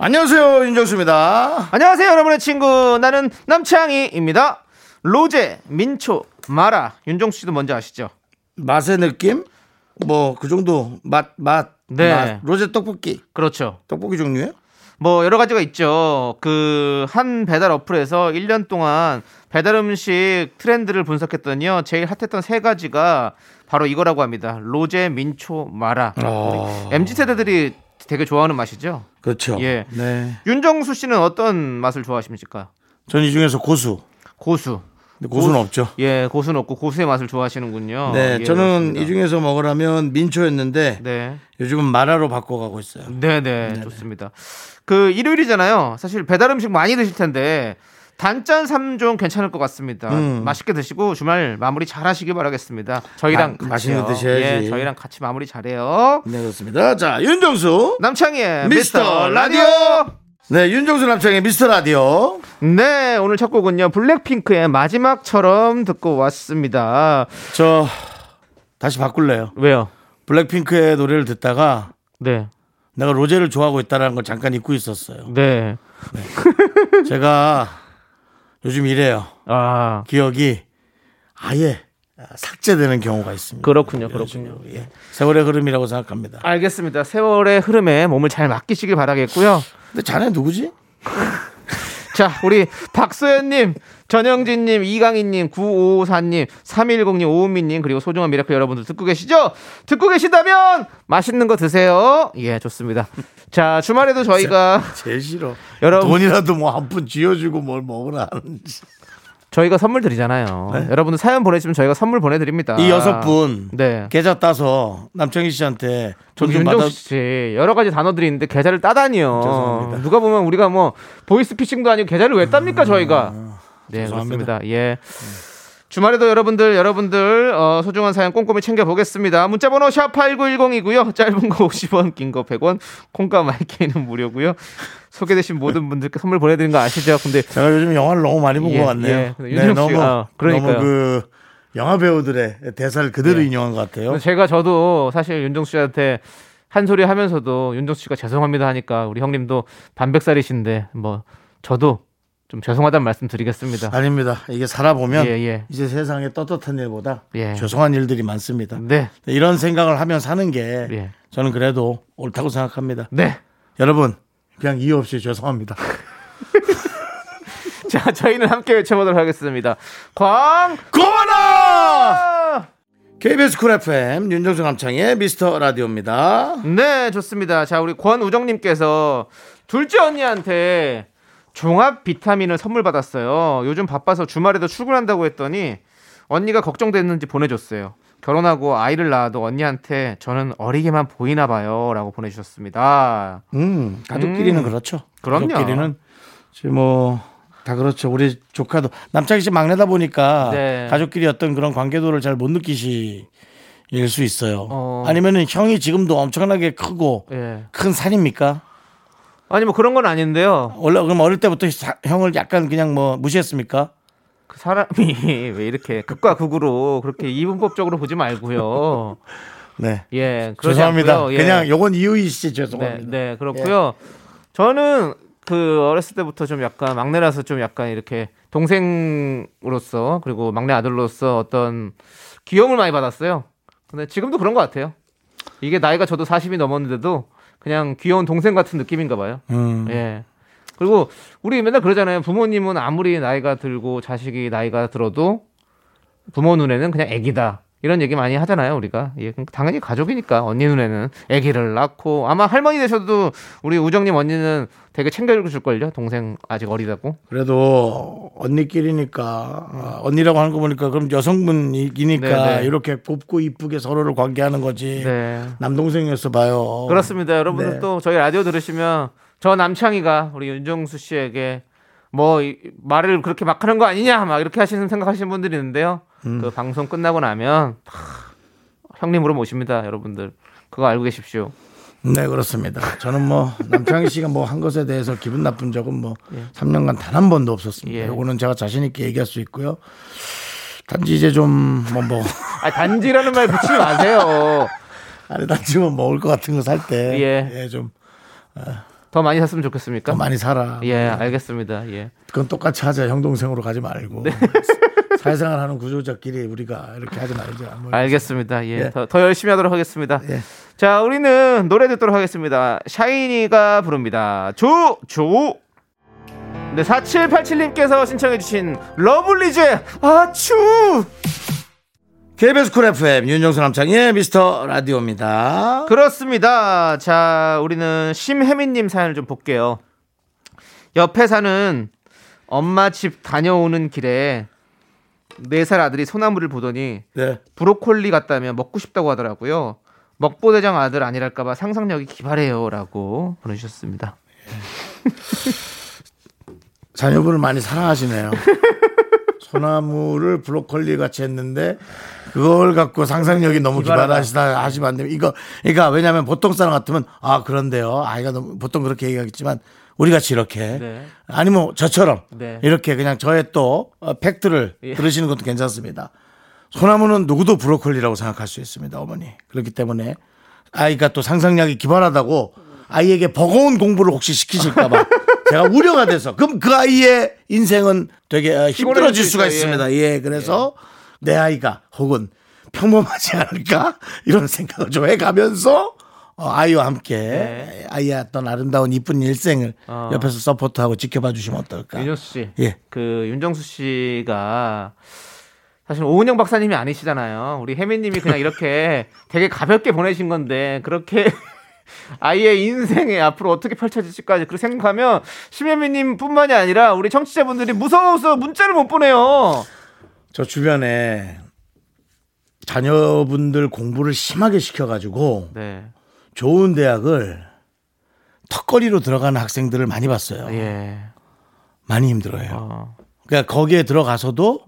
안녕하세요 윤정수입니다. 안녕하세요, 여러분의 친구. 나는 남창희입니다. 로제, 민초, 마라. 윤종수 씨도 먼저 아시죠? 맛의 느낌 뭐 그 정도 맛 맛. 네. 맛. 로제 떡볶이 그렇죠. 떡볶이 종류예요? 뭐 여러 가지가 있죠. 그 한 배달 어플에서 1년 동안 배달 음식 트렌드를 분석했더니요. 제일 핫했던 세 가지가 바로 이거라고 합니다. 로제, 민초, 마라. 어. MZ 세대들이 되게 좋아하는 맛이죠. 그렇죠. 예. 네. 윤정수 씨는 어떤 맛을 좋아하십니까? 전 이 중에서 고수. 고수. 근데 고수는 없죠. 예, 고수는 없고 고수의 맛을 좋아하시는군요. 네, 예, 저는 그렇습니다. 이 중에서 먹으라면 민초였는데 네. 요즘은 마라로 바꿔가고 있어요. 네 네, 좋습니다. 그 일요일이잖아요. 사실 배달 음식 많이 드실 텐데 단짠 3종 괜찮을 것 같습니다. 음. 맛있게 드시고 주말 마무리 잘 하시길 바라겠습니다. 저희랑 마-. 맛있는 거 드셔야지. 예, 저희랑 같이 마무리 잘해요. 네, 그렇습니다. 자, 윤정수. 남창희의 미스터 라디오. 라디오. 네, 윤정수 남창의 미스터 라디오. 네, 오늘 첫 곡은요. 블랙핑크의 마지막처럼 듣고 왔습니다. 저 다시 바꿀래요. 왜요? 블랙핑크의 노래를 듣다가 네. 내가 로제를 좋아하고 있다는 걸 잠깐 잊고 있었어요. 네. 제가 요즘 이래요. 아, 기억이 아예 삭제되는 경우가 있습니다. 그렇군요. 그렇군요. 예. 세월의 흐름이라고 생각합니다. 알겠습니다. 세월의 흐름에 몸을 잘 맡기시길 바라겠고요. 근데 자네 누구지? 자, 우리 박소연님, 전영진님, 이강희님, 9554님, 3110님, 오은미님, 그리고 소중한 미라클 여러분들 듣고 계시죠? 듣고 계시다면 맛있는 거 드세요. 예, 좋습니다. 자, 주말에도 저희가, 제일 싫어. 여러분- 돈이라도 뭐 한 푼 쥐어주고 뭘 먹으라 하는지. 저희가 선물 드리잖아요. 여러분들 사연 보내주시면 저희가 선물 보내드립니다. 이 여섯 분 네. 계좌 따서 남창희 씨한테 좀 받아. 씨 여러 가지 단어들이 있는데 계좌를 따다니요. 죄송합니다. 누가 보면 우리가 뭐 보이스피싱도 아니고 계좌를 왜 땁니까 저희가? 네 죄송합니다. 그렇습니다. 예. 주말에도 여러분들 여러분들 어, 소중한 사연 꼼꼼히 챙겨 보겠습니다. 문자 번호 샵 #8910이고요. 짧은 거 50원, 긴 거 100원, 콩과 마이크는 무료고요. 소개되신 모든 분들께 선물 보내드린 거 아시죠? 근데 제가 요즘 영화를 너무 많이 본 예, 것 같네요. 예. 근데 윤정 너무 그러니까요. 너무 그 영화 배우들의 대사를 그대로 예. 인용한 것 같아요. 제가 저도 사실 윤정수 씨한테 한 소리 하면서도 윤정수 씨가 죄송합니다 하니까 우리 형님도 반백살이신데 뭐 저도 좀 죄송하다는 말씀 드리겠습니다. 아닙니다. 이게 살아보면 예, 예. 이제 세상에 떳떳한 일보다 예. 죄송한 일들이 많습니다. 네. 이런 생각을 하면 사는 게 예. 저는 그래도 옳다고 생각합니다. 네. 여러분 그냥 이유 없이 죄송합니다. 자, 저희는 함께 외쳐보도록 하겠습니다. 광! 고마워! KBS Cool FM 윤정수 남창희의 미스터 라디오입니다. 네, 좋습니다. 자, 우리 권우정님께서 둘째 언니한테 종합 비타민을 선물 받았어요. 요즘 바빠서 주말에도 출근한다고 했더니 언니가 걱정됐는지 보내줬어요. 결혼하고 아이를 낳아도 언니한테 저는 어리게만 보이나 봐요. 라고 보내주셨습니다. 음, 가족끼리는 음. 그렇죠. 그럼요. 가족끼리는 지금 뭐다 그렇죠. 우리 조카도 남창희 씨 막내다 보니까 네. 가족끼리 어떤 그런 관계도를 잘 못 느끼실 수 있어요. 어. 아니면은 형이 지금도 엄청나게 크고 예. 큰 산입니까? 아니, 뭐 그런 건 아닌데요. 원래 그럼 어릴 때부터 사- 형을 약간 그냥 뭐 무시했습니까? 그 사람이 왜 이렇게 극과 극으로 그렇게 이분법적으로 보지 말고요. 네. 예, 그러지 죄송합니다. 않고요. 예. 그냥 요건 이유이 씨 네, 죄송합니다. 네, 그렇고요. 저는 그 어렸을 때부터 좀 약간 막내라서 좀 약간 이렇게 동생으로서 그리고 막내 아들로서 어떤 귀여움을 많이 받았어요. 근데 지금도 그런 것 같아요. 이게 나이가 저도 40이 넘었는데도 그냥 귀여운 동생 같은 느낌인가 봐요. 음. 예. 그리고 우리 맨날 그러잖아요. 부모님은 아무리 나이가 들고 자식이 나이가 들어도 부모 눈에는 그냥 애기다. 이런 얘기 많이 하잖아요, 우리가. 예, 당연히 가족이니까 언니 눈에는 아기를 낳고 아마 할머니 되셔도 우리 우정님 언니는 되게 챙겨줄 걸요. 동생 아직 어리다고. 그래도 언니끼리니까 아, 언니라고 하는 거 보니까 그럼 여성분이니까 네, 네. 이렇게 곱고 이쁘게 서로를 관계하는 거지 네. 남동생이었어 봐요. 그렇습니다. 여러분들 네. 또 저희 라디오 들으시면 저 남창희가 우리 윤정수 씨에게 뭐 이- 말을 그렇게 막 하는 거 아니냐 막 이렇게 하시는 생각하시는 분들이 있는데요. 음. 그 방송 끝나고 나면 하, 형님으로 모십니다, 여러분들. 그거 알고 계십시오. 네 그렇습니다. 저는 뭐 남창희 씨가 뭐 한 것에 대해서 기분 나쁜 적은 뭐 3년간 단 한 번도 없었습니다. 예. 요거는 제가 자신 있게 얘기할 수 있고요. 단지 이제 좀뭐 뭐 아, 단지라는 말 붙이지 마세요. 아니 단지 뭐 먹을 것 같은 거 살 때 예. 예, 좀 더 많이 샀으면 좋겠습니까? 더 많이 살아. 예, 알겠습니다. 예. 그건 똑같이 하자. 형 동생으로 가지 말고. 네. 사회생활 하는 구조자끼리 우리가 이렇게 하지 말자. 뭐 알겠습니다. 예. 예. 더, 더 열심히 하도록 하겠습니다. 예. 자, 우리는 노래 듣도록 하겠습니다. 샤이니가 부릅니다. 조, 조. 네, 4787님께서 신청해주신 러블리즈의 아추! KBS Cool FM 윤정수 남창희의 미스터 라디오입니다. 그렇습니다. 자, 우리는 심혜민님 사연을 좀 볼게요. 옆에 사는 엄마 집 다녀오는 길에 4살 아들이 소나무를 보더니 네. 브로콜리 같다며 먹고 싶다고 하더라고요. 먹보대장 아들 아니랄까봐 상상력이 기발해요라고 보내주셨습니다. 자녀분을 많이 사랑하시네요. 소나무를 브로콜리 같이 했는데 그걸 갖고 상상력이 너무. 기발하시다 하시면 안 됩니다. 이거 그러니까 왜냐하면 보통 사람 같으면 아 그런데요. 아이가 너무 보통 그렇게 얘기하겠지만 우리 같이 이렇게 네. 아니면 저처럼 네. 이렇게 그냥 저의 또 어, 팩트를 예. 들으시는 것도 괜찮습니다. 소나무는 누구도 브로콜리라고 생각할 수 있습니다, 어머니. 그렇기 때문에 아이가 또 상상력이 기발하다고 아이에게 버거운 공부를 혹시 시키실까봐 제가 우려가 돼서 그럼 그 아이의 인생은 되게 어, 힘들어질 수 수가 있습니다. 예, 그래서 내 아이가 혹은 평범하지 않을까 이런 생각을 좀 해가면서 어, 아이와 함께 네. 아이의 어떤 아름다운 이쁜 일생을 어. 옆에서 서포트하고 지켜봐 주시면 어떨까? 윤정수 씨. 예. 그 윤정수 씨가 사실 오은영 박사님이 아니시잖아요. 우리 혜민님이 그냥 이렇게 되게 가볍게 보내신 건데 그렇게 아이의 인생에 앞으로 어떻게 펼쳐질지까지 그렇게 생각하면 심혜민님뿐만이 아니라 우리 청취자분들이 무서워서 문자를 못 보내요. 저 주변에 자녀분들 공부를 심하게 시켜가지고 네, 좋은 대학을 턱걸이로 들어가는 학생들을 많이 봤어요. 예, 많이 힘들어요. 어, 그러니까 거기에 들어가서도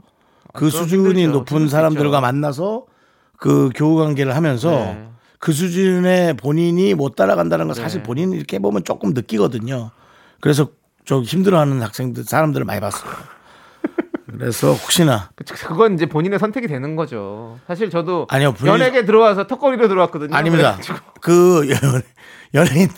그 그건 수준이. 높은 사람들과. 만나서 그 교우 관계를 하면서 네. 그 수준에 본인이 못 따라간다는 건 사실 네. 본인이 이렇게 보면 조금 느끼거든요. 그래서 저 힘들어하는 학생들 사람들을 많이 봤어요. 그래서 혹시나 그- 그건 이제 본인의 선택이 되는 거죠. 사실 저도 아니요, 본인- 연예계 들어와서 턱걸이로 들어왔거든요. 아닙니다. 그래가지고 그 연- 연예인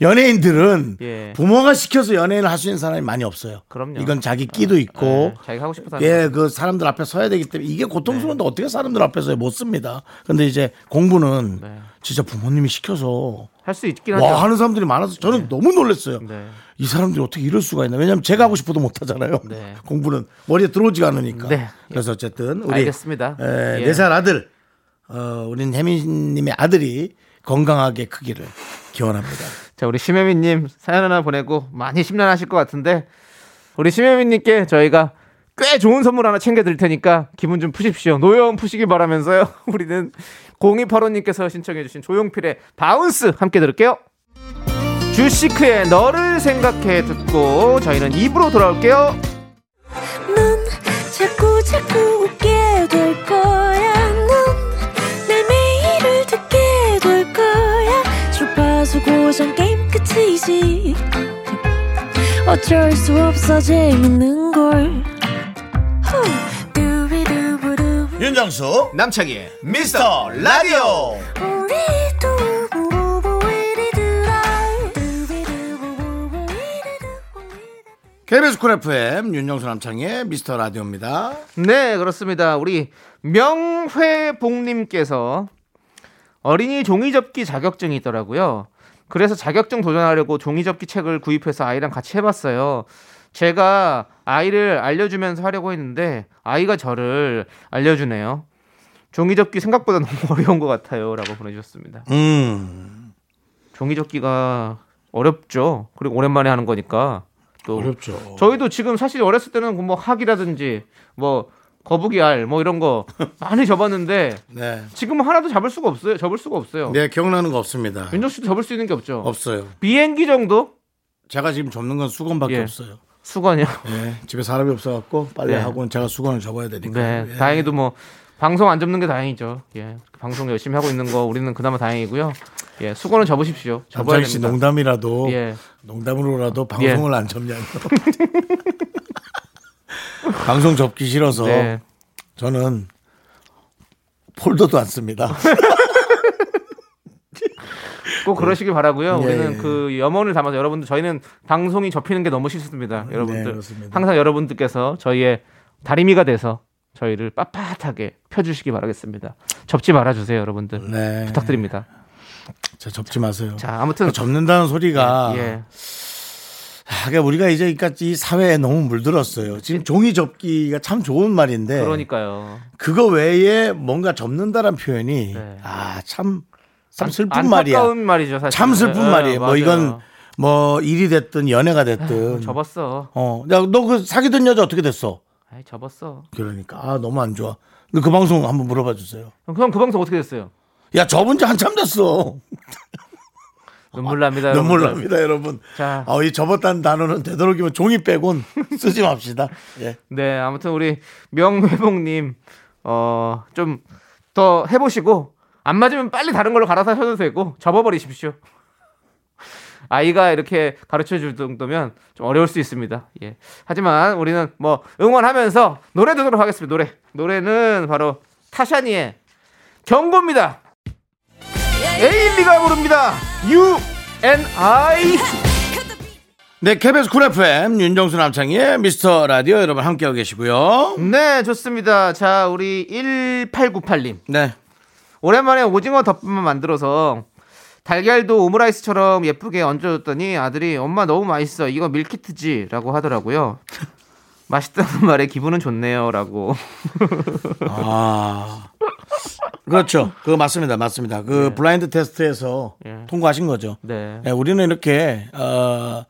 연예인들은 예. 부모가 시켜서 연예인을 할 수 있는 사람이 많이 없어요. 그럼요. 이건 자기 끼도 있고 네, 자기가 하고 싶어서 예. 그 사람들 앞에 서야 되기 때문에 이게 네. 고통스러운데 어떻게 사람들 앞에서 못 씁니다. 근데 이제 공부는 네. 진짜 부모님이 시켜서 할 수 있긴 하죠. 와 하는 사람들이 많아서 저는 너무 놀랐어요. 네. 이 사람들이 어떻게 이럴 수가 있나? 왜냐하면 제가 하고 싶어도 못 하잖아요. 네. 공부는 머리에 들어오지가 않으니까. 네. 그래서 어쨌든 우리 알겠습니다. 에, 예. 네살 아들, 어, 우린 혜민님의 아들이 건강하게 크기를 기원합니다. 자, 우리 심혜민님 사연 하나 보내고 많이 심란하실 것 같은데 우리 심혜민님께 저희가 꽤 좋은 선물 하나 챙겨드릴 테니까 기분 좀 푸십시오. 노여움 푸시길 바라면서요. 우리는 0285님께서 신청해주신 조용필의 Bounce 함께 들을게요. 주시크의 너를 생각해 듣고 저희는 2부로 돌아올게요. 넌 자꾸 자꾸 웃게 될 거야. 넌 내 매일을 듣게 될 거야. 주파수 고정 게임 끝이지. 어쩔 수 없어 재밌는 걸. 후. 윤정수 남창희의 미스터 라디오. KBS Cool FM 윤정수 남창희의 미스터 라디오입니다. 네, 그렇습니다. 우리 명회복님께서 어린이 종이접기 자격증이 있더라고요. 그래서 자격증 도전하려고 종이접기 책을 구입해서 아이랑 같이 해봤어요. 제가 아이를 알려주면서 하려고 했는데 아이가 저를 알려주네요. 종이접기 생각보다 너무 어려운 것 같아요. 라고 보내주셨습니다. 음, 종이접기가 어렵죠. 그리고 오랜만에 하는 거니까. 또 어렵죠. 저희도 지금 사실 어렸을 때는 뭐 학이라든지 뭐 거북이 알 뭐 이런 거 많이 접었는데 네. 지금은 하나도 잡을 수가 없어요. 접을 수가 없어요. 네, 기억나는 거 없습니다. 윤정 씨도 접을 수 있는 게 없죠. 없어요. 비행기 정도 제가 지금 접는 건 수건밖에 예. 없어요. 수건이요. 예, 집에 사람이 없어갖고 빨래 네. 하고는 제가 수건을 접어야 되니까. 네, 예. 다행히도 뭐 방송 안 접는 게 다행이죠. 예, 방송 열심히 하고 있는 거 우리는 그나마 다행이고요. 예, 수건은 접으십시오. 접어야 씨 됩니다. 농담이라도 예. 농담으로라도 방송을 안 접냐고. 방송 접기 싫어서 네, 저는 폴더도 안 씁니다. 꼭 그러시길 바라고요. 예, 우리는 예. 그 염원을 담아서 여러분들 저희는 방송이 접히는 게 너무 싫습니다. 여러분들 네. 항상 여러분들께서 저희의 다리미가 돼서 저희를 빳빳하게 펴주시기 바라겠습니다. 접지 말아주세요, 여러분들. 네. 부탁드립니다. 자, 접지 마세요. 자, 아무튼 접는다는 소리가 예, 아, 그러니까 우리가 이제 이 사회에 너무 물들었어요. 지금 종이 접기가 참 좋은 말인데 그러니까요. 그거 외에 뭔가 접는다란 표현이 네. 아, 참, 참 안- 슬픈 말이야. 안타까운 말이죠, 사실. 참 슬픈 예, 말이에요. 뭐 맞아요. 이건 뭐 일이 됐든 연애가 됐든. 접었어. 어, 야, 너 그 사귀던 여자 어떻게 됐어? 아이, 접었어. 그러니까 아 너무 안 좋아. 근데 그 방송 한번 물어봐 주세요. 그럼 그 방송 어떻게 됐어요? 야, 접은 지 한참 됐어. 눈물 납니다. 눈물 여러분들. 납니다, 여러분. 자, 아, 이 접었다는 단어는 되도록이면 종이 빼곤 쓰지 맙시다. 예. 네, 아무튼 우리 명회복님, 어, 좀 더 해보시고, 안 맞으면 빨리 다른 걸로 갈아서 하셔도 되고, 접어버리십시오. 아이가 이렇게 가르쳐 줄 정도면 좀 어려울 수 있습니다. 예. 하지만 우리는 뭐 응원하면서 노래 듣도록 하겠습니다. 노래. 노래는 바로 타샤니의 경고입니다. 에일리가 부릅니다. You and I. 네, KBS Cool FM 윤정수 남창희의 미스터 라디오 여러분 함께하고 계시고요. 네, 좋습니다. 자, 우리 1898님. 네. 오랜만에 오징어 덮밥만 만들어서 달걀도 오므라이스처럼 예쁘게 얹어줬더니 아들이 엄마 너무 맛있어 이거 밀키트지라고 하더라고요. 맛있다는 말에 기분은 좋네요라고. 아. 그렇죠. 그거 맞습니다. 맞습니다. 그 블라인드 테스트에서 예. 통과하신 거죠. 네. 네, 우리는 이렇게 어,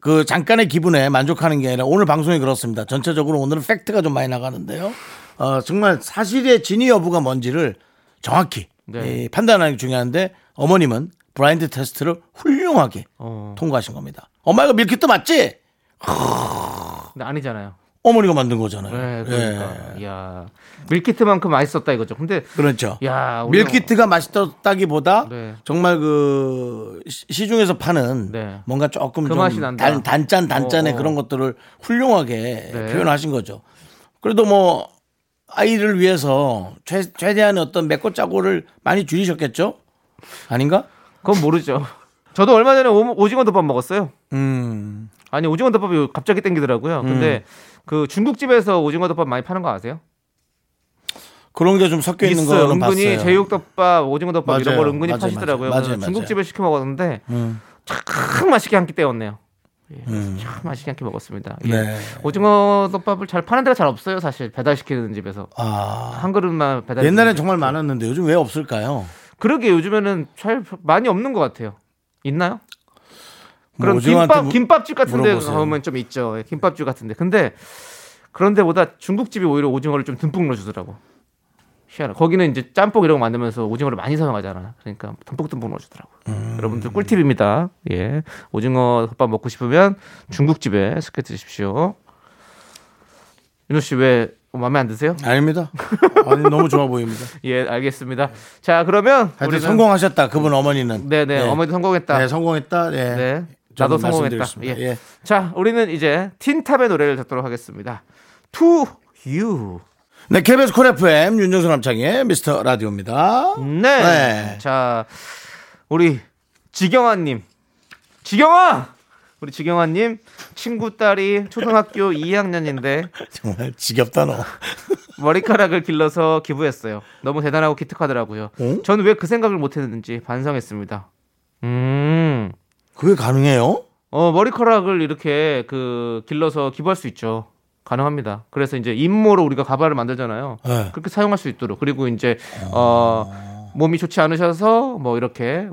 그 잠깐의 기분에 만족하는 게 아니라 오늘 방송이 그렇습니다. 전체적으로 오늘은 팩트가 좀 많이 나가는데요. 어, 정말 사실의 진위 여부가 뭔지를 정확히 네. 이 판단하는 게 중요한데 어머님은 블라인드 테스트를 훌륭하게 어. 통과하신 겁니다. 엄마 이거 밀키트 맞지? 근데 아니잖아요. 어머니가 만든 거잖아요. 네, 예. 그러니까. 야 밀키트만큼 맛있었다 이거죠. 근데 그렇죠. 야 밀키트가 맛있다기보다 네. 정말 그 시- 시중에서 파는 네. 뭔가 조금 그 좀. 단, 단짠 단짠의 어, 어. 그런 것들을 훌륭하게 네. 표현하신 거죠. 그래도 뭐 아이를 위해서 최, 최대한의 어떤 맵고 짜고를 많이 줄이셨겠죠? 아닌가? 그건 모르죠. 저도 얼마 전에 오- 오징어 덮밥 먹었어요. 음. 아니 오징어 덮밥이 갑자기 땡기더라고요. 근데 그 중국집에서 오징어 덮밥 많이 파는 거 아세요? 그런 게 좀 섞여 있는. 거는 은근히 봤어요. 제육덮밥, 오징어 덮밥 이런. 걸 은근히 맞아요, 파시더라고요. 맞아요. 맞아요, 중국집에 시켜 먹었는데 음. 참 맛있게 한 끼 때웠네요. 예, 음. 참 맛있게 한 끼 먹었습니다. 예. 네. 오징어 덮밥을 잘 파는 데가 잘 없어요. 사실 배달 시키는 집에서 아. 한 그릇만 배달. 옛날엔 정말 집. 많았는데 요즘 왜 없을까요? 그러게 요즘에는 잘 많이 없는 것 같아요. 있나요? 뭐 그럼 오징어한테 김밥 무- 김밥집 같은데 물어보세요. 가면 좀 있죠. 예, 김밥집 같은데. 근데 그런 데보다 중국집이 오히려 오징어를 좀 듬뿍 넣어주더라고. 희한해. 거기는 이제 짬뽕 이런 거 만들면서 오징어를 많이 사용하잖아. 그러니까 듬뿍듬뿍 넣어주더라고. 음. 여러분들 꿀팁입니다. 예, 오징어 덮밥 먹고 싶으면 중국집에 스케 드십시오. 윤호 씨왜 마음에 안 드세요? 아닙니다. 아니 너무 좋아 보입니다. 예, 알겠습니다. 자, 그러면 하여튼 우리는- 성공하셨다. 그분 어머니는. 네, 네, 어머니도 성공했다. 네, 성공했다. 네. 네. 나도 성공했다. 예. 예. 자, 우리는 이제 틴탑의 노래를 듣도록 하겠습니다. To You. 네, KBS 콜 FM 윤정수 남창의 미스터 라디오입니다. 네. 네. 자, 우리 지경아님. 지경아! 우리 지경아님 친구 딸이 초등학교 2학년인데 정말 지겹다 너. 머리카락을 길러서 기부했어요. 너무 대단하고 기특하더라고요. 어? 저는 왜 그 생각을 못했는지 반성했습니다. 음. 그게 가능해요? 어, 머리카락을 이렇게 그 길러서 기부할 수 있죠. 가능합니다. 그래서 이제 임모로 우리가 가발을 만들잖아요. 네. 그렇게 사용할 수 있도록. 그리고 이제 어 몸이 좋지 않으셔서 뭐 이렇게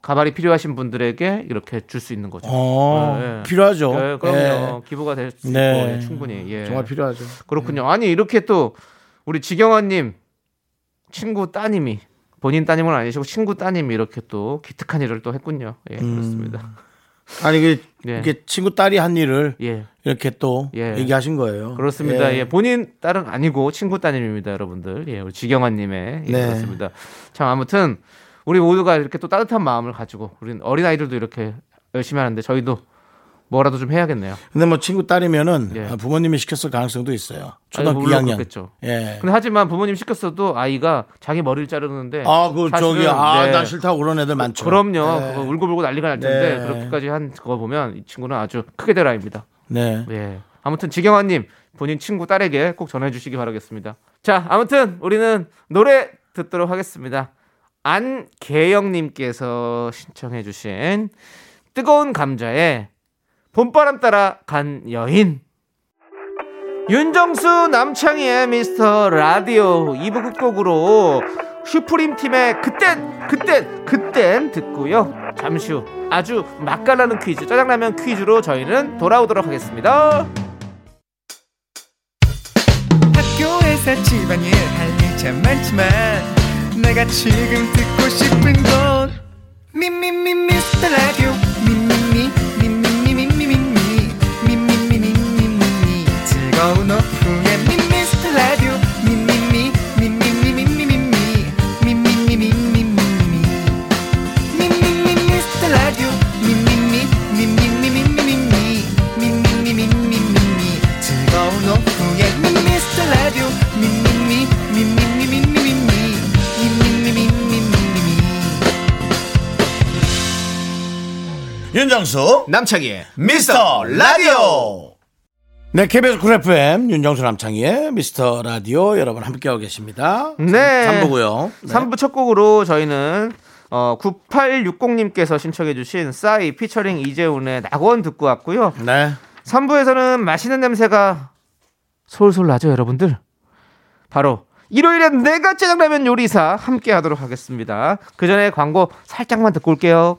가발이 필요하신 분들에게 이렇게 줄 수 있는 거죠. 어, 네. 필요하죠. 네, 그럼요. 예. 기부가 될 수 있고 네. 예, 충분히. 예. 정말 필요하죠. 그렇군요. 아니 이렇게 또 우리 지경아님 친구 따님이 본인 따님은 아니시고 친구 따님이 이렇게 또 기특한 일을 또 했군요. 예, 음. 그렇습니다. 아니 그 예. 친구 딸이 한 일을 예. 이렇게 또 예. 얘기하신 거예요. 그렇습니다. 예. 본인 딸은 아니고 친구 따님입니다, 여러분들. 예, 우리 지경환님의 예, 네. 그렇습니다. 참 아무튼 우리 모두가 이렇게 또 따뜻한 마음을 가지고 우리 어린 아이들도 이렇게 열심히 하는데 저희도 뭐라도 좀 해야겠네요. 근데 뭐 친구 딸이면은 예. 아, 부모님이 시켰을 가능성도 있어요. 초등학교 물론 2학년. 그렇겠죠. 예. 근데 하지만 부모님 시켰어도 아이가 자기 머리를 자르는데 아, 그 저기 사실은, 아, 네. 나 싫다고 그런 애들 많죠. 그럼요. 네. 그거 울고불고 난리가 날 텐데 네. 그렇게까지 한 그거 보면 이 친구는 아주 크게 될 아이입니다. 네. 예. 아무튼 지경환님 본인 친구 딸에게 꼭 전해 주시기 바라겠습니다. 자, 아무튼 우리는 노래 듣도록 하겠습니다. 안계영 님께서 신청해 주신 뜨거운 감자의 봄바람 따라 간 여인. 윤정수 남창희의 미스터 라디오 2부 끝곡으로 슈프림 팀의 그땐 그땐 그땐 듣고요. 잠시 후 아주 맛깔나는 퀴즈 짜장라면 퀴즈로 저희는 돌아오도록 하겠습니다. 학교에서 집안일 할일참 많지만 내가 지금 듣고 싶은 건 미미미 미스터 라디오 윤정수 남창희의 미스터 라디오. 네, KBS Cool FM 윤정수 남창희의 미스터 라디오 여러분 함께하고 계십니다. 네. 3부고요. 네. 3부 첫 곡으로 저희는 어, 9860님께서 신청해 주신 싸이 피처링 이재훈의 낙원 듣고 왔고요. 네. 3부에서는 맛있는 냄새가 솔솔 나죠, 여러분들. 바로 일요일엔 내가 짜장라면 요리사 함께 하도록 하겠습니다. 그 전에 광고 살짝만 듣고 올게요.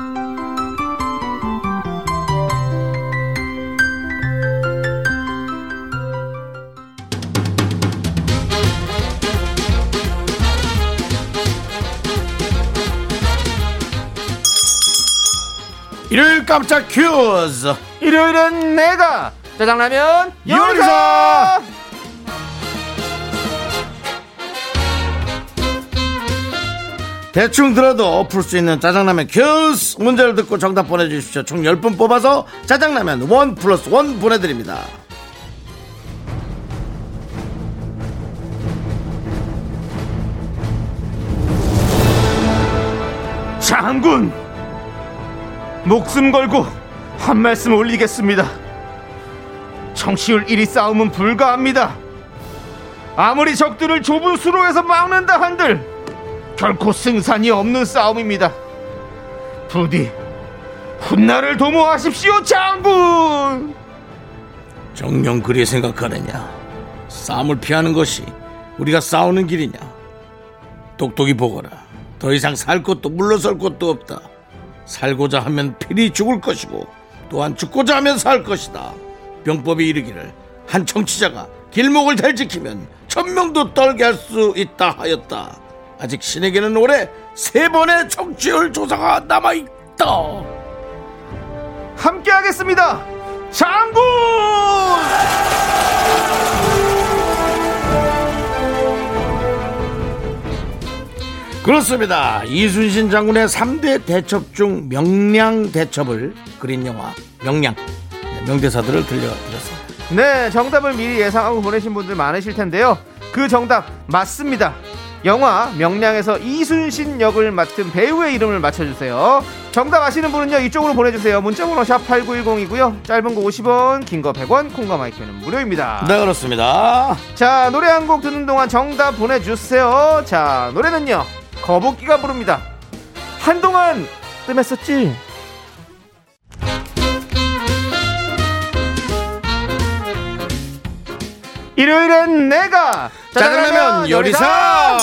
일요일 깜짝 퀴즈. 일요일은 내가 짜장라면 요리사! 대충 들어도 풀 수 있는 짜장라면 퀴즈 문제를 듣고 정답 보내주십시오 총 10분 뽑아서 짜장라면 원 플러스 원 보내드립니다 장군 목숨 걸고 한 말씀 올리겠습니다. 청취율 1위 싸움은 불가합니다. 아무리 적들을 좁은 수로에서 막는다 한들 결코 승산이 없는 싸움입니다. 부디 훗날을 도모하십시오 장군! 정녕 그리 생각하느냐? 싸움을 피하는 것이 우리가 싸우는 길이냐? 똑똑히 보거라. 더 이상 살 곳도 물러설 곳도 없다 살고자 하면 필히 죽을 것이고 또한 죽고자 하면 살 것이다. 병법이 이르기를 한 청취자가 길목을 잘 지키면 천명도 떨게 할 수 있다 하였다. 아직 신에게는 올해 세 번의 청취율 조사가 남아 있다. 함께하겠습니다. 장군 그렇습니다. 이순신 장군의 3대 대첩 중 명량 대첩을 그린 영화 명량 네, 명대사들을 들려드렸습니다. 네, 정답을 미리 예상하고 보내신 분들 많으실 텐데요. 그 정답 맞습니다. 영화 명량에서 이순신 역을 맡은 배우의 이름을 맞춰주세요. 정답 아시는 분은요 이쪽으로 보내주세요. 문자번호 샵 #8910이고요. 짧은 거 50원, 긴 거 100원, 콩과 마이크는 무료입니다. 네 그렇습니다. 자 노래 한 곡 듣는 동안 정답 보내주세요. 자 노래는요 거북이가 부릅니다. 한동안 뜸했었지. 일요일엔 내가 짜장라면 요리사.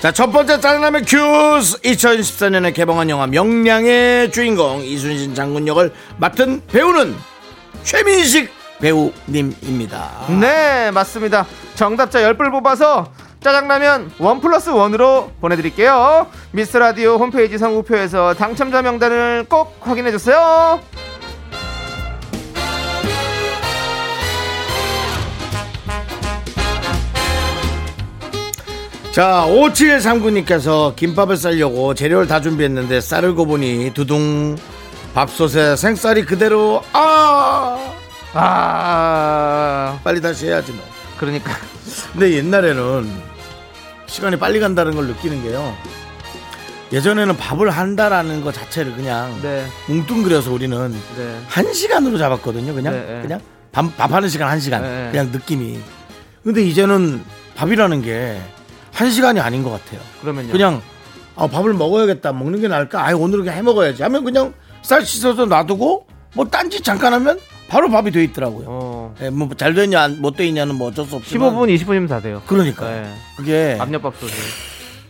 자, 첫 번째 짜장라면 큐스 2014년에 개봉한 영화 명량의 주인공 이순신 장군 역을 맡은 배우는 최민식 배우님입니다. 네 맞습니다 정답자 10분 뽑아서 짜장라면 원 플러스 원으로 보내드릴게요. 미스 라디오 홈페이지 선곡표에서 당첨자 명단을 꼭 확인해 주세요. 자, 5739님께서 김밥을 싸려고 재료를 다 준비했는데 쌀을 고보니 두둥 밥솥에 생쌀이 그대로 아! 아. 빨리 다시 해야지 뭐. 그러니까. 근데 옛날에는 시간이 빨리 간다는 걸 느끼는 게요. 예전에는 밥을 한다라는 것 자체를 그냥 네 뭉뚱그려서 우리는 네. 한 시간으로 잡았거든요. 그냥 네, 네. 그냥 밥, 밥 하는 시간 한 시간 네, 네. 그냥 느낌이. 근데 이제는 밥이라는 게 한 시간이 아닌 것 같아요. 그러면요 그냥 아, 밥을 먹어야겠다 먹는 게 나을까? 아 오늘은 그냥 해 먹어야지 하면 그냥 쌀 씻어서 놔두고 뭐 딴짓 잠깐 하면 바로 밥이 돼 있더라고요. 어, 예, 뭐잘 되냐 못 돼 있냐는 뭐 어쩔 수 없지만 15분 20분이면 다 돼요 그러니까 네. 그게 압력밥솥이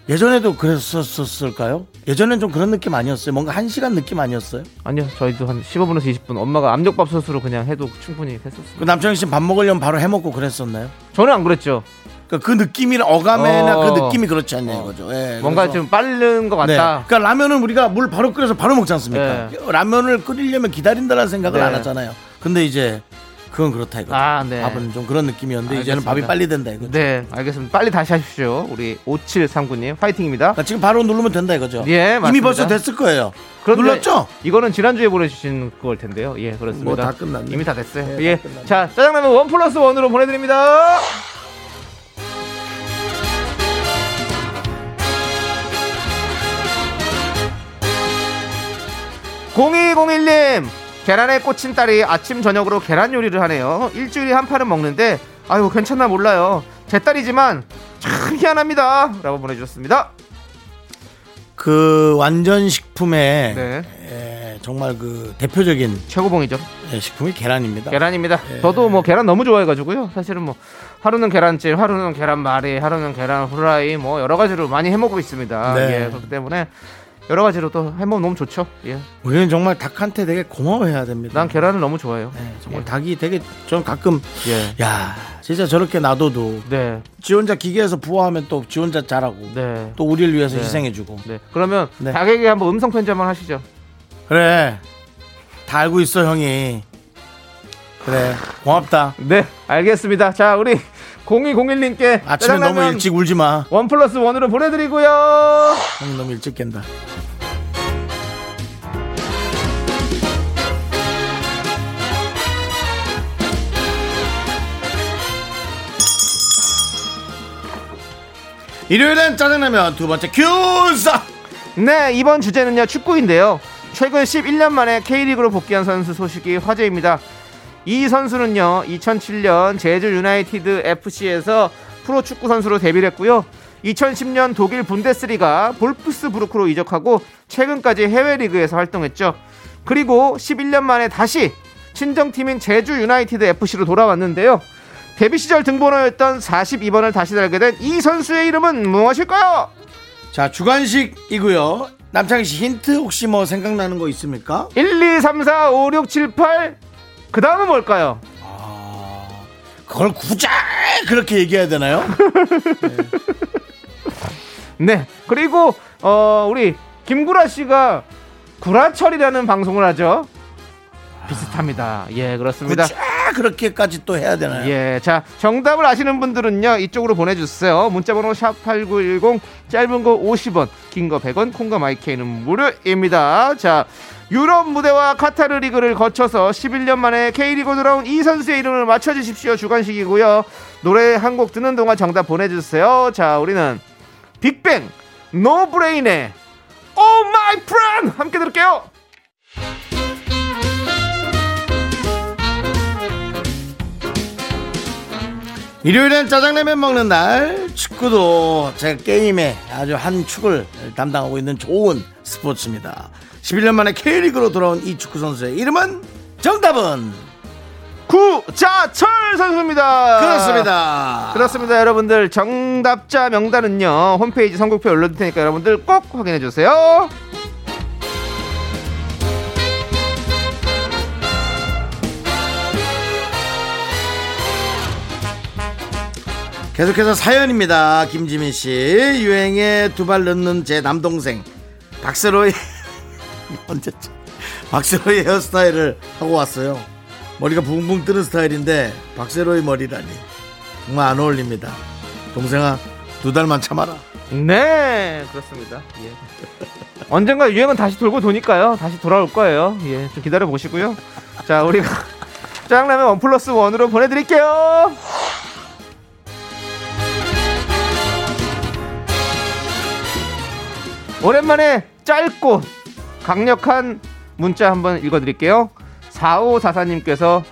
예전에도 그랬었을까요? 예전엔 좀 그런 느낌 아니었어요? 뭔가 한 시간 느낌 아니었어요? 아니요 저희도 한 15분에서 20분 엄마가 압력밥솥으로 그냥 해도 충분히 했었어요 그 남창희 씨밥 먹으려면 바로 해 먹고 그랬었나요? 저는 안 그랬죠 그러니까 그 느낌이나 어감이나 어. 그 느낌이 그렇지 않냐 이거죠. 예, 뭔가 그래서- 좀 빠른 것 네. 같다 그러니까 라면은 우리가 물 바로 끓여서 바로 먹지 않습니까? 네. 라면을 끓이려면 기다린다는 생각을 네. 안 하잖아요. 근데 이제 그건 그렇다 이거. 아, 네. 밥은 좀 그런 느낌이었는데 이제는 알겠습니다. 밥이 빨리 된다 이거. 네, 알겠습니다. 빨리 다시 하십시오. 우리 5739님, 파이팅입니다. 그러니까 지금 바로 누르면 된다 이거죠. 예, 이미 맞습니다. 벌써 됐을 거예요. 눌렀죠? 이거는 지난주에 보내주신 그걸 텐데요. 예, 그렇습니다. 뭐 다 끝났네. 이미 다 됐어요. 예, 예. 다 끝났네. 자, 짜장라면 원 플러스 원으로 보내드립니다. 0201님, 계란에 꽂힌 딸이 아침, 저녁으로 계란 요리를 하네요. 일주일에 한 판은 먹는데, 아유, 괜찮나 몰라요. 제 딸이지만, 참 희한합니다. 라고 보내주셨습니다. 그 완전 식품의 네. 에, 정말 그 대표적인 최고봉이죠. 예, 식품이 계란입니다. 계란입니다. 예. 저도 뭐 계란 너무 좋아해가지고요. 사실은 뭐 하루는 계란찜, 하루는 계란말이, 하루는 계란 후라이 뭐 여러 가지로 많이 해먹고 있습니다. 네. 예, 그렇기 때문에 여러 가지로 또 해먹으면 너무 좋죠. 예, 우리는 정말 닭한테 되게 고마워해야 됩니다. 난 계란을 너무 좋아해요. 네, 정말 예. 닭이 되게 전 가끔 예, 야 진짜 저렇게 놔둬도 네, 지 혼자 기계에서 부화하면 또 지 혼자 자라고 네, 또 우리를 위해서 네. 희생해주고 네. 그러면 네. 닭에게 한번 음성 편지 한번 하시죠. 그래 다 알고 있어 형이 그래 고맙다 네, 알겠습니다. 자, 우리 0201님께 아침에 너무 일찍 울지 마 원 플러스 원으로 보내드리고요. 너무 일찍 깬다 일요일엔 짜장라면 두 번째 퀴즈 네, 이번 주제는요, 축구인데요. 최근 11년 만에 K리그로 복귀한 선수 소식이 화제입니다. 이 선수는요, 2007년 제주 유나이티드 FC에서 프로축구 선수로 데뷔를 했고요. 2010년 독일 분데스리가 볼프스부르크로 이적하고 최근까지 해외 리그에서 활동했죠. 그리고 11년 만에 다시 친정팀인 제주 유나이티드 FC로 돌아왔는데요. 데뷔 시절 등번호였던 42번을 다시 달게 된 이 선수의 이름은 무엇일까요? 자 주간식이고요 남창희 씨 힌트 혹시 뭐 생각나는 거 있습니까? 1, 2, 3, 4, 5, 6, 7, 8. 그 다음은 뭘까요? 그걸 굳이 그렇게 얘기해야 되나요? 네. 그리고, 어, 우리 김구라 씨가 구라철이라는 방송을 하죠. 비슷합니다. 예, 그렇습니다. 굳이 그렇게까지 또 해야 되나요? 예, 자, 정답을 아시는 분들은요, 이쪽으로 보내 주세요. 문자 번호 샵8910, 짧은 거 50원, 긴 거 100원, 콩과 마이케이는 무료입니다. 자, 유럽 무대와 카타르 리그를 거쳐서 11년 만에 K리그 돌아온 이 선수의 이름을 맞춰 주십시오. 주관식이고요. 노래 한 곡 듣는 동안 정답 보내 주세요. 자, 우리는 빅뱅, 노브레인의 Oh My Friend! 함께 들을게요. 일요일엔 짜장라면 먹는 날 축구도 제 게임에 아주 한 축을 담당하고 있는 좋은 스포츠입니다 11년 만에 K리그로 돌아온 이 축구 선수의 이름은 정답은 구자철 선수입니다. 그렇습니다 그렇습니다, 여러분들. 정답자 명단은요 홈페이지 선곡표 올려둘 테니까 여러분들 꼭 확인해 주세요. 계속해서 사연입니다 김지민 씨 유행에 두 발 넣는 제 남동생 박세로의 언제쯤 박세로의 헤어스타일을 하고 왔어요 머리가 붕붕 뜨는 스타일인데 박세로의 머리라니 정말 안 어울립니다 동생아 두 달만 참아라 네, 그렇습니다. 예. 언젠가 유행은 다시 돌고 도니까요. 다시 돌아올 거예요. 예, 좀 기다려 보시고요. 자, 우리가 짜장라면 원 플러스 원으로 보내드릴게요. 오랜만에 짧고 강력한 문자 한번 읽어드릴게요. 4544님께서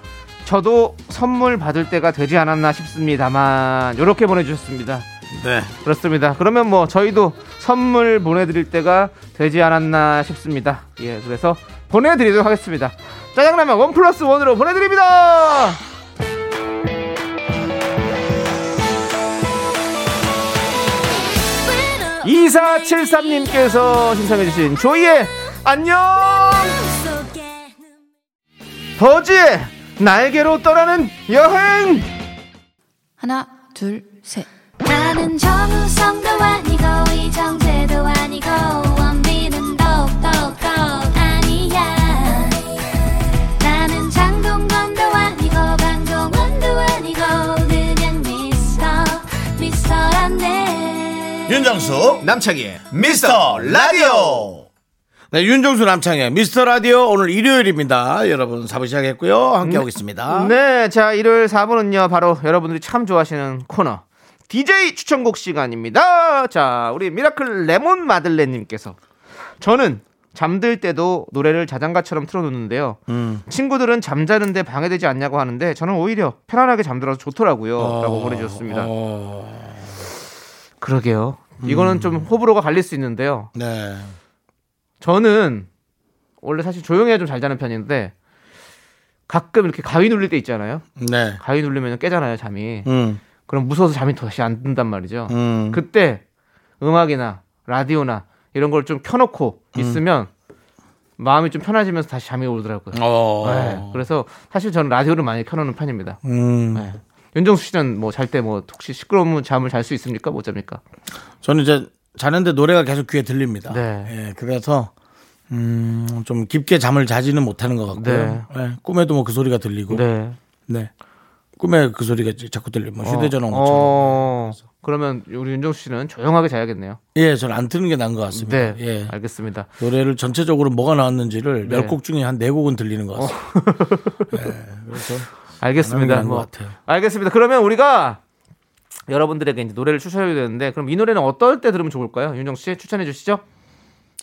저도 선물 받을 때가 되지 않았나 싶습니다만 이렇게 보내주셨습니다. 네 그렇습니다. 그러면 뭐 저희도 선물 보내드릴 때가 되지 않았나 싶습니다. 예, 그래서 보내드리도록 하겠습니다. 짜장라면 원 플러스 원으로 보내드립니다. 2473님께서 신청해주신 조이의 안녕! 버즈의 날개로 떠나는 여행! 하나 둘 셋. 나는 정우성도 아니고 이정재도 아니고 원빈은 윤정수 남창희 미스터 라디오 네 윤정수 남창희 미스터 라디오 오늘 일요일입니다 여러분 사부 시작했고요 함께하고 있습니다 네, 자, 일요일 4부는요, 바로 여러분들이 참 좋아하시는 코너. DJ 추천곡 시간입니다. 자, 우리 미라클 레몬 마들렌 님께서 저는 잠들 때도 노래를 자장가처럼 틀어놓는데요. 음. 친구들은 잠자는데 방해되지 않냐고 하는데 저는 오히려 편안하게 잠들어서 좋더라고요. 라고 보내주셨습니다. 어, 그러게요. 이거는 좀 호불호가 갈릴 수 있는데요. 네 저는 원래 사실 조용해야 좀 잘 자는 편인데 가끔 이렇게 가위 눌릴 때 있잖아요. 네. 가위 누르면 깨잖아요, 잠이. 음, 그럼 무서워서 잠이 다시 안 든단 말이죠. 음. 그때 음악이나 라디오나 이런 걸 좀 켜놓고 음. 있으면 마음이 좀 편해지면서 다시 잠이 오더라고요. 어. 네, 그래서 사실 저는 라디오를 많이 켜놓는 편입니다. 음. 네. 윤정수 씨는 뭐 잘 때 뭐 혹시 시끄러우면 잠을 잘 수 있습니까? 못 잡니까? 저는 이제 자는데 노래가 계속 귀에 들립니다. 네. 예, 그래서 음, 좀 깊게 잠을 자지는 못하는 것 같고요. 예, 꿈에도 뭐 그 소리가 들리고, 네. 네. 꿈에 그 소리가 자꾸 들리고, 뭐 휴대전화 것처럼. 어, 그러면 우리 윤정수 씨는 조용하게 자야겠네요. 예, 저는 안 트는 게 나은 것 같습니다. 네. 예. 알겠습니다. 노래를 전체적으로 뭐가 나왔는지를 네. 열곡 중에 한네 곡은 들리는 것 같습니다. 예, 그래서 알겠습니다. 뭐. 알겠습니다. 그러면 우리가 여러분들에게 이제 노래를 추천해야 되는데 그럼 이 노래는 어떨 때 들으면 좋을까요? 윤정수 씨 추천해 주시죠.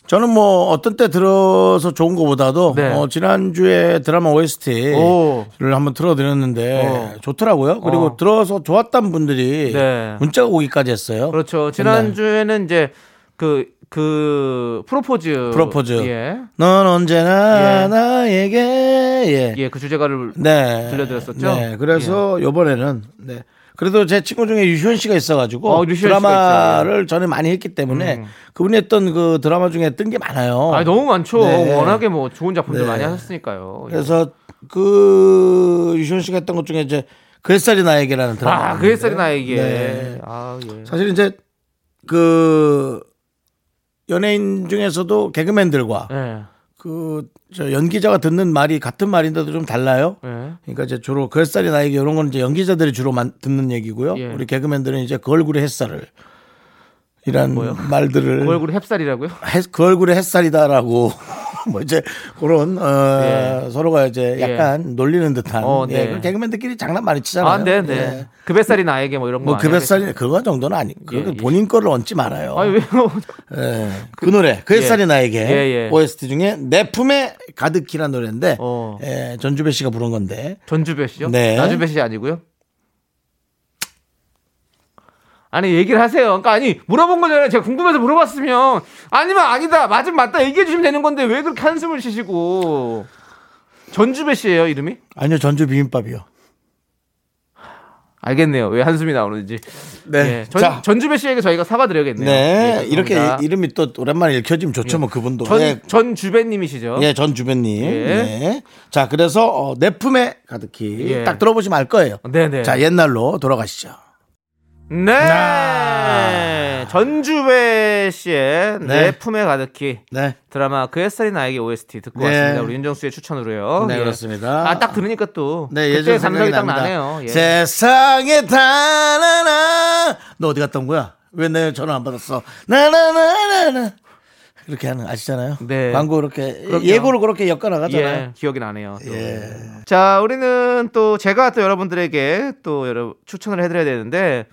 저는 뭐 어떤 때 들어서 좋은 것보다도 네. 어, 지난주에 드라마 OST를 오. 한번 틀어드렸는데 어. 좋더라고요. 그리고 어. 들어서 좋았던 분들이 네. 문자가 오기까지 했어요. 그렇죠. 지난주에는 이제 그, 그, 프로포즈. 프로포즈. 예. 넌 언제나 예. 나에게 예. 예, 그 주제가를. 네 들려드렸었죠? 예. 네, 그래서 요번에는 네. 그래도 제 친구 중에 유시원 씨가 있어가지고 어, 유시원 드라마를 전에 많이 했기 때문에 음. 그분이 했던 그 드라마 중에 뜬 게 많아요. 아, 너무 많죠. 네. 워낙에 뭐 좋은 작품들 네. 많이 하셨으니까요. 예. 그래서 그 유시원 씨가 했던 것 중에 이제 그 햇살이 나에게라는 드라마. 아, 그 햇살이 나에게. 네. 아, 예. 사실 이제 그 연예인 중에서도 개그맨들과 예. 그저 연기자가 듣는 말이 같은 말인데도 좀 달라요. 예. 그러니까 이제 주로 그 햇살이 나에게 이런 건 이제 연기자들이 주로 만, 듣는 얘기고요. 예. 우리 개그맨들은 이제 그 얼굴의 햇살을 이란 뭐요? 말들을 그 얼굴이 햅쌀이라고요? 해- 그 얼굴의 햇살이다라고 뭐 이제 그런 어, 예. 서로가 이제 예. 약간 놀리는 듯한 어, 예, 네. 그 개그맨들끼리 장난 많이 치잖아요. 아, 네, 네. 예. 그 뱃살이 나에게 뭐 이런 거. 뭐그 햇살이 그거 정도는 아니. 그 예, 예. 본인 거를 얹지 말아요. 아니, 왜요? 예. 그 노래 그 햇살이 예. 나에게 예, 예. OST 중에 내 품에 가득히란 노래인데 어. 예, 전주배 씨가 부른 건데 전주배 씨요? 네. 나주배 씨 아니고요? 아니 얘기를 하세요. 그러니까 아니 물어본 거잖아요. 제가 궁금해서 물어봤으면 아니면 아니다, 맞으면 맞다 얘기해 주시면 되는 건데 왜 그렇게 한숨을 쉬시고 전주배 씨예요 이름이? 아니요, 전주 비빔밥이요. 알겠네요. 왜 한숨이 나오는지. 네. 예, 전, 자. 전주배 씨에게 저희가 사과드려야겠네요. 네, 예, 이렇게. 이름이 또 오랜만에 읽혀지면 좋죠, 뭐 그분도. 전, 네. 전주배님이시죠? 예, 전 주변님. 예. 네. 자, 그래서 어, 내 품에 가득히 예. 딱 들어보시면 알 거예요. 네네. 자, 옛날로 돌아가시죠. 네. 아. 전주배 씨의 네. 내 품에 가득히 네, 드라마 그 햇살이 나에게 OST 듣고 네. 왔습니다. 우리 윤정 수의 추천으로요. 네 예. 그렇습니다. 아, 딱 들으니까 또 네, 예전 감성이 생각이 딱 납니다. 나네요. 예. 세상에 다나나 너 어디 갔다 온 거야? 왜 내 전화 안 받았어? 나나나나나 그렇게 하는 아시잖아요. 네. 광고 그렇게 그럼요. 예고를 그렇게 엮어 나가잖아요. 예, 기억이 나네요. 또. 예. 자, 우리는 또 제가 또 여러분들에게 또 여러 추천을 해드려야 되는데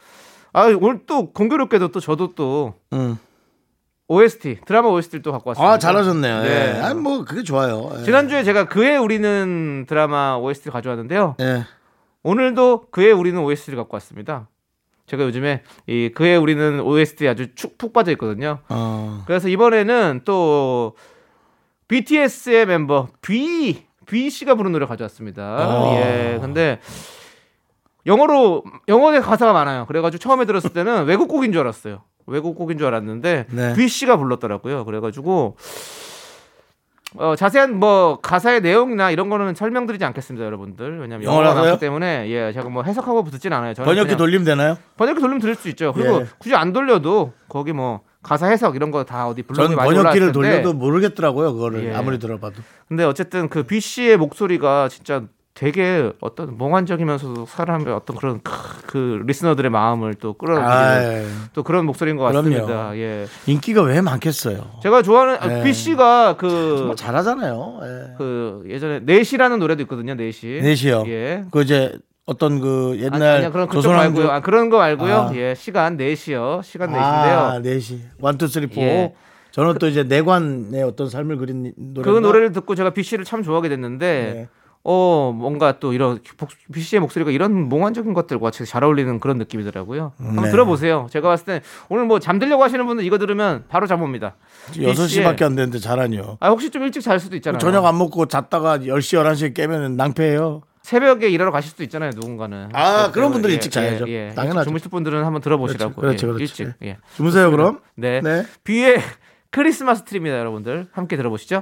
아 오늘 또 공교롭게도 또 저도 또 음. OST 드라마 OST를 또 갖고 왔습니다. 아 잘하셨네요. 네. 예. 아니 뭐 그게 좋아요. 예. 지난주에 제가 그의 우리는 드라마 OST 가져왔는데요. 예. 오늘도 그의 우리는 OST를 갖고 왔습니다. 제가 요즘에 이 그의 우리는 OST 아주 축, 푹 빠져 있거든요. 어. 그래서 이번에는 또 BTS의 멤버 B B 씨가 부른 노래 가져왔습니다. 어. 예. 근데 영어로 영어의 가사가 많아요. 그래가지고 처음에 들었을 때는 외국 곡인 줄 알았어요. 외국 곡인 줄 알았는데 네. B 씨가 불렀더라고요. 그래가지고 어, 자세한 뭐 가사의 내용이나 이런 거는 설명드리지 않겠습니다, 여러분들. 왜냐면 영어가? 많기 때문에 예, 제가 뭐 해석하고 듣진 않아요. 번역기 돌리면 되나요? 번역기 돌리면 들을 수 있죠. 그리고 예. 굳이 안 돌려도 거기 뭐 가사 해석 이런 거 다 어디 블로그에 전 많이 번역기를 돌려도 모르겠더라고요. 그거를 예. 아무리 들어봐도. 근데 어쨌든 그 B 씨의 목소리가 진짜 되게 어떤 몽환적이면서도 사람의 어떤 그런 크- 그 리스너들의 마음을 또 끌어올리는 아, 또 그런 목소리인 것 그럼요. 같습니다. 예. 인기가 왜 많겠어요? 제가 좋아하는 아, 네. B 씨가 그 잘하잖아요. 예. 그 예전에 내시라는 노래도 있거든요. 내시. 넷이요. 예. 그 이제 어떤 그 옛날 아니야 그런 조선왕조 말고요. 아, 그런 거 말고요. 아. 예, 시간 4시요. 시간 4시인데요. 아, 4시. 1, 2, 3, 4. 예. 저는 또 이제 내관의 어떤 삶을 그린 노래. 그 노래를 듣고 제가 B 씨를 참 좋아하게 됐는데 네. 어 뭔가 또 이런 B 씨의 목소리가 이런 몽환적인 것들과 잘 어울리는 그런 느낌이더라고요. 한번 네. 들어보세요. 제가 봤을 때 오늘 뭐 잠들려고 하시는 분들 이거 들으면 바로 잠 옵니다. 6시밖에 안 되는데 잘하뇨. 아 혹시 좀 일찍 잘 수도 있잖아요. 저녁 안 먹고 잤다가 10시, 11시에 깨면 낭패예요. 새벽에 일하러 가실 수도 있잖아요. 누군가는. 아, 그런 분들은 예, 일찍 자야죠. 예, 예. 당연하죠. 주무실 분들은 한번 들어보시라고. 그렇죠, 예, 그렇죠. 일찍. 예. 주무세요, 그럼. 네. 네. 비의 크리스마스 트리입니다, 여러분들. 함께 들어보시죠.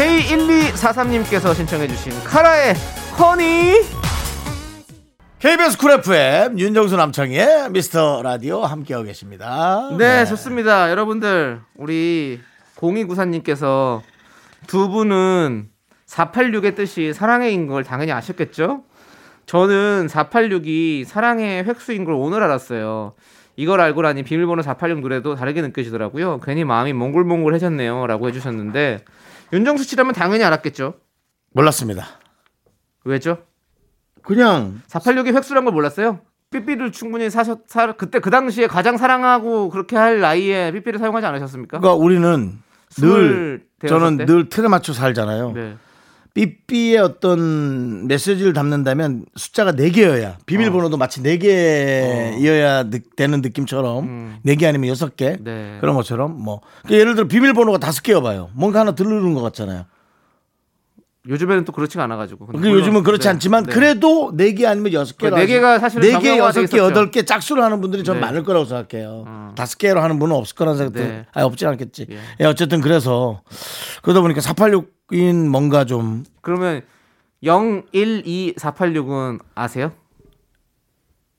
K1243님께서 신청해주신 카라의 Honey. KBS Cool FM 윤정수 남창희의 미스터 라디오 함께하고 계십니다. 네, 좋습니다. 여러분들, 우리 0294님께서 두 분은 486의 뜻이 사랑해인 걸 당연히 아셨겠죠? 저는 486이 사랑의 획수인 걸 오늘 알았어요. 이걸 알고 나니 비밀번호 486 노래도 다르게 느껴지더라고요. 괜히 마음이 몽글몽글해졌네요. 라고 해주셨는데, 윤정수 씨라면 당연히 알았겠죠? 몰랐습니다. 왜죠? 그냥 486이 획수란 걸 몰랐어요? 삐삐를 충분히 사셨, 사, 그때 그 당시에 가장 사랑하고 그렇게 할 나이에 삐삐를 사용하지 않으셨습니까? 그러니까 우리는 늘 저는 때? 늘 틀에 맞춰 살잖아요. 네. 삐삐의 어떤 메시지를 담는다면 숫자가 4개여야 비밀번호도 마치 4개여야 되는 느낌처럼 네개 아니면 6개 음. 네. 그런 것처럼 뭐 그러니까 예를 들어 비밀번호가 5개여 봐요. 뭔가 하나 들르는 것 같잖아요. 요즘에는 또 그렇지가 않아가지고. 근데 그 물론- 요즘은 그렇지 네. 않지만 네. 그래도 4개 아니면 6개. 네 개가 사실은 4개, 정형화돼 6개, 있었죠. 8개 짝수로 하는 분들이 전 네. 많을 거라고 생각해요. 어. 다섯 개로 하는 분은 없을 거라는 생각도 네. 아니 없진 않겠지. 예. 예, 어쨌든 그래서 그러다 보니까 486인 뭔가 좀 그러면 012486은 아세요?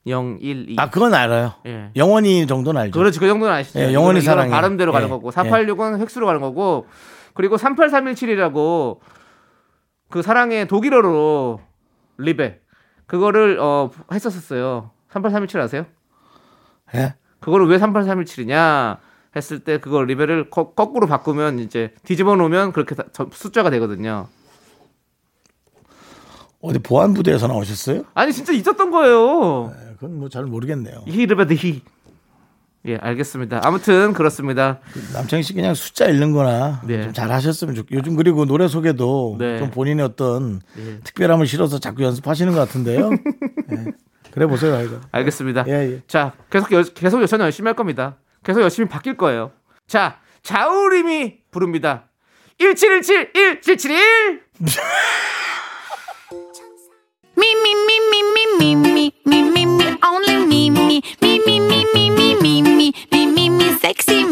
012. 아, 그건 알아요. 예. 영원히 정도는 알죠. 그렇지 그 정도는 아시죠? 예, 영원히 사랑해. 발음대로 가는 예, 거고 예. 486은 획수로 가는 거고 그리고 38317이라고 그 사랑의 독일어로 리베 그거를 어 했었었어요. 38317 아세요? 예? 그거를 왜 38317이냐 했을 때 그걸 리벨을 거, 꾸로 바꾸면 이제 뒤집어 놓으면 그렇게 다- 저- 숫자가 되거든요. 어디 보안 부대에서 나오셨어요? 아니 진짜 있었던 거예요. 예, 그건 뭐 잘 모르겠네요. 히르베드 히. 예, 알겠습니다. 아무튼 그렇습니다. 남창희 씨 그냥 숫자 읽는 거나 네. 좀 잘하셨으면 좋겠 요즘 그리고 노래 소개도 네. 좀 본인의 어떤 특별함을 실어서 자꾸 연습하시는 것 같은데요. 예. 그래 보세요, 아이가. 알겠습니다. 예, 예. 자, 계속 여, 계속 저는 열심히 할 겁니다. 계속 열심히 바뀔 거예요. 자, 자우림이 부릅니다. 1717 1771 Me, me, me, me, me, me, me, me, me, me, only me,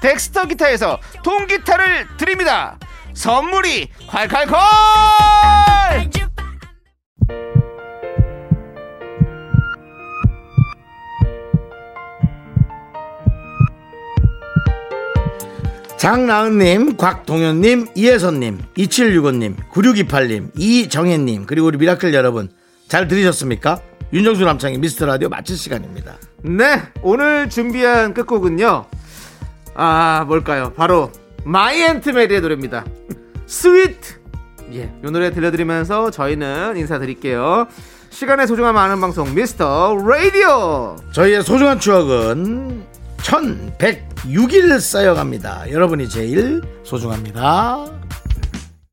덱스터 기타에서 통기타를 드립니다 선물이 콸콸콸 장나은님, 곽동현님, 이혜선님, 2765님, 9628님, 이정혜님, 그리고 우리 미라클 여러분, 잘 들으셨습니까? 윤정수 남창희의 미스터 라디오 마칠 시간입니다. 네 오늘 준비한 끝곡은요 아 뭘까요? 바로 마이 앤트 메리의 노래입니다. Sweet 예, 이 노래 들려드리면서 저희는 인사드릴게요. 시간의 소중함 아는 방송 미스터 라디오. 저희의 소중한 추억은 1106일 쌓여갑니다. 여러분이 제일 소중합니다.